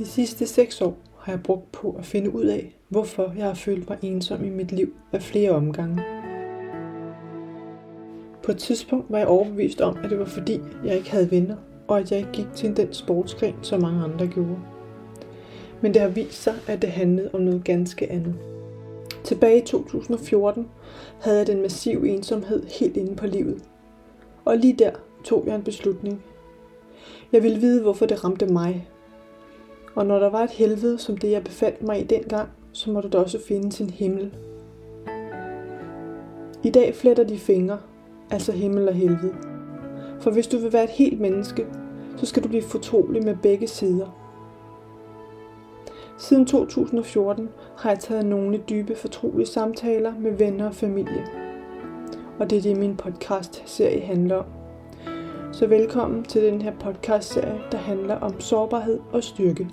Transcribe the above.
De sidste seks år har jeg brugt på at finde ud af, hvorfor jeg har følt mig ensom i mit liv af flere omgange. På et tidspunkt var jeg overbevist om, at det var fordi, jeg ikke havde venner, og at jeg ikke gik til den sportsgren, som mange andre gjorde. Men det har vist sig, at det handlede om noget ganske andet. Tilbage i 2014 havde jeg den massive ensomhed helt inde på livet. Og lige der tog jeg en beslutning. Jeg ville vide, hvorfor det ramte mig. Og når der var et helvede som det, jeg befandt mig i dengang, så måtte der også finde en himmel. I dag fletter de fingre, altså himmel og helvede. For hvis du vil være et helt menneske, så skal du blive fortrolig med begge sider. Siden 2014 har jeg taget nogle dybe fortrolige samtaler med venner og familie. Og det er det, min podcast-serie handler om. Så velkommen til den her podcast-serie, der handler om sårbarhed og styrke.